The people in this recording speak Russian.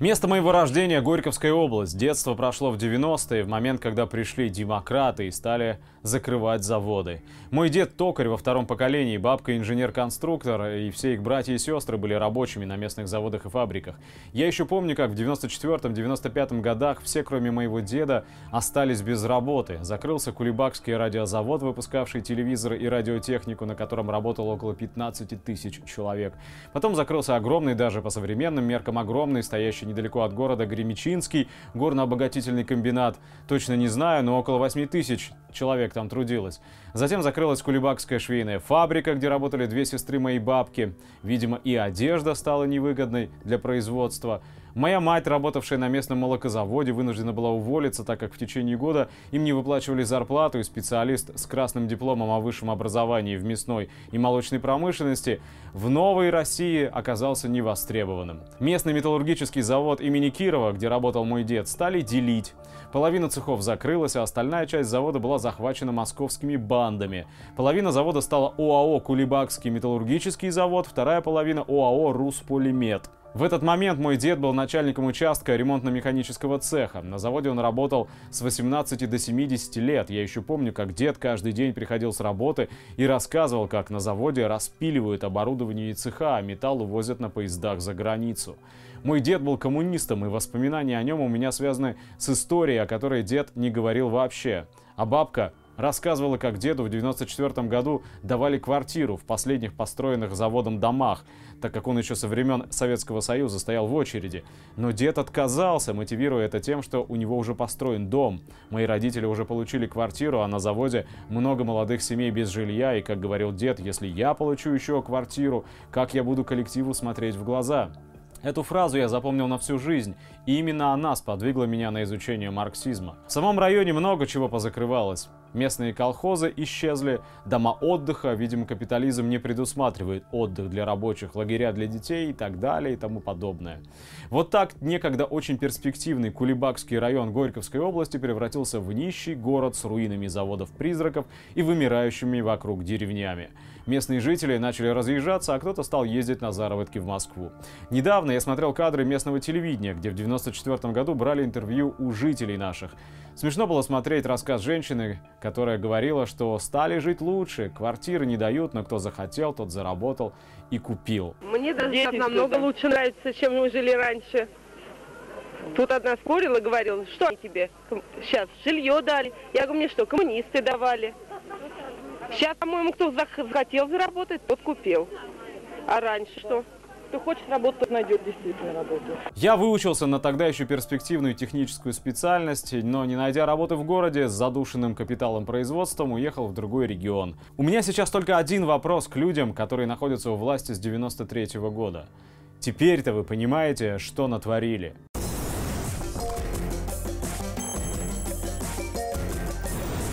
Место моего рождения – Горьковская область. Детство прошло в 90-е, в момент, когда пришли демократы и стали закрывать заводы. Мой дед токарь во втором поколении, бабка инженер-конструктор, и все их братья и сестры были рабочими на местных заводах и фабриках. Я еще помню, как в 94-95 годах все, кроме моего деда, остались без работы. Закрылся Кулебакский радиозавод, выпускавший телевизоры и радиотехнику, на котором работало около 15 тысяч человек. Потом закрылся огромный, даже по современным меркам огромный, стоящий недалеко от города Гремичинский, горно-обогатительный комбинат. Точно не знаю, но около 8 тысяч человек там трудилось. Затем закрылась Кулебакская швейная фабрика, где работали две сестры моей бабки. Видимо, и одежда стала невыгодной для производства. Моя мать, работавшая на местном молокозаводе, вынуждена была уволиться, так как в течение года им не выплачивали зарплату, и специалист с красным дипломом о высшем образовании в мясной и молочной промышленности в новой России оказался невостребованным. Местный металлургический завод имени Кирова, где работал мой дед, стали делить. Половина цехов закрылась, а остальная часть завода была захвачена московскими бандами. Половина завода стала ОАО «Кулебакский металлургический завод», вторая половина ОАО «Русполимет». В этот момент мой дед был начальником участка ремонтно-механического цеха. На заводе он работал с 18 до 70 лет. Я еще помню, как дед каждый день приходил с работы и рассказывал, как на заводе распиливают оборудование и цеха, а металл увозят на поездах за границу. Мой дед был коммунистом, и воспоминания о нем у меня связаны с историей, о которой дед не говорил вообще. А бабка рассказывала, как деду в 94 году давали квартиру в последних построенных заводом домах, так как он еще со времен Советского Союза стоял в очереди. Но дед отказался, мотивируя это тем, что у него уже построен дом. Мои родители уже получили квартиру, а на заводе много молодых семей без жилья, и, как говорил дед, если я получу еще квартиру, как я буду коллективу смотреть в глаза? Эту фразу я запомнил на всю жизнь, и именно она сподвигла меня на изучение марксизма. В самом районе много чего позакрывалось. Местные колхозы исчезли, дома отдыха, видимо, капитализм не предусматривает отдых для рабочих, лагеря для детей и так далее и тому подобное. Вот так некогда очень перспективный Кулебакский район Горьковской области превратился в нищий город с руинами заводов-призраков и вымирающими вокруг деревнями. Местные жители начали разъезжаться, а кто-то стал ездить на заработки в Москву. Недавно я смотрел кадры местного телевидения, где в 94 году брали интервью у жителей наших. Смешно было смотреть рассказ женщины, которая говорила, что стали жить лучше, квартиры не дают, но кто захотел, тот заработал и купил. Мне даже так намного лучше нравится, чем мы жили раньше. Тут одна спорила, говорила, что они тебе сейчас жилье дали. Я говорю, мне что, коммунисты давали. Сейчас, по-моему, кто захотел заработать, тот купил. А раньше что? Кто хочет работать, тот найдет действительно работу. Я выучился на тогда еще перспективную техническую специальность, но не найдя работы в городе с задушенным капиталом производством, уехал в другой регион. У меня сейчас только один вопрос к людям, которые находятся у власти с 93 -го года. Теперь-то вы понимаете, что натворили.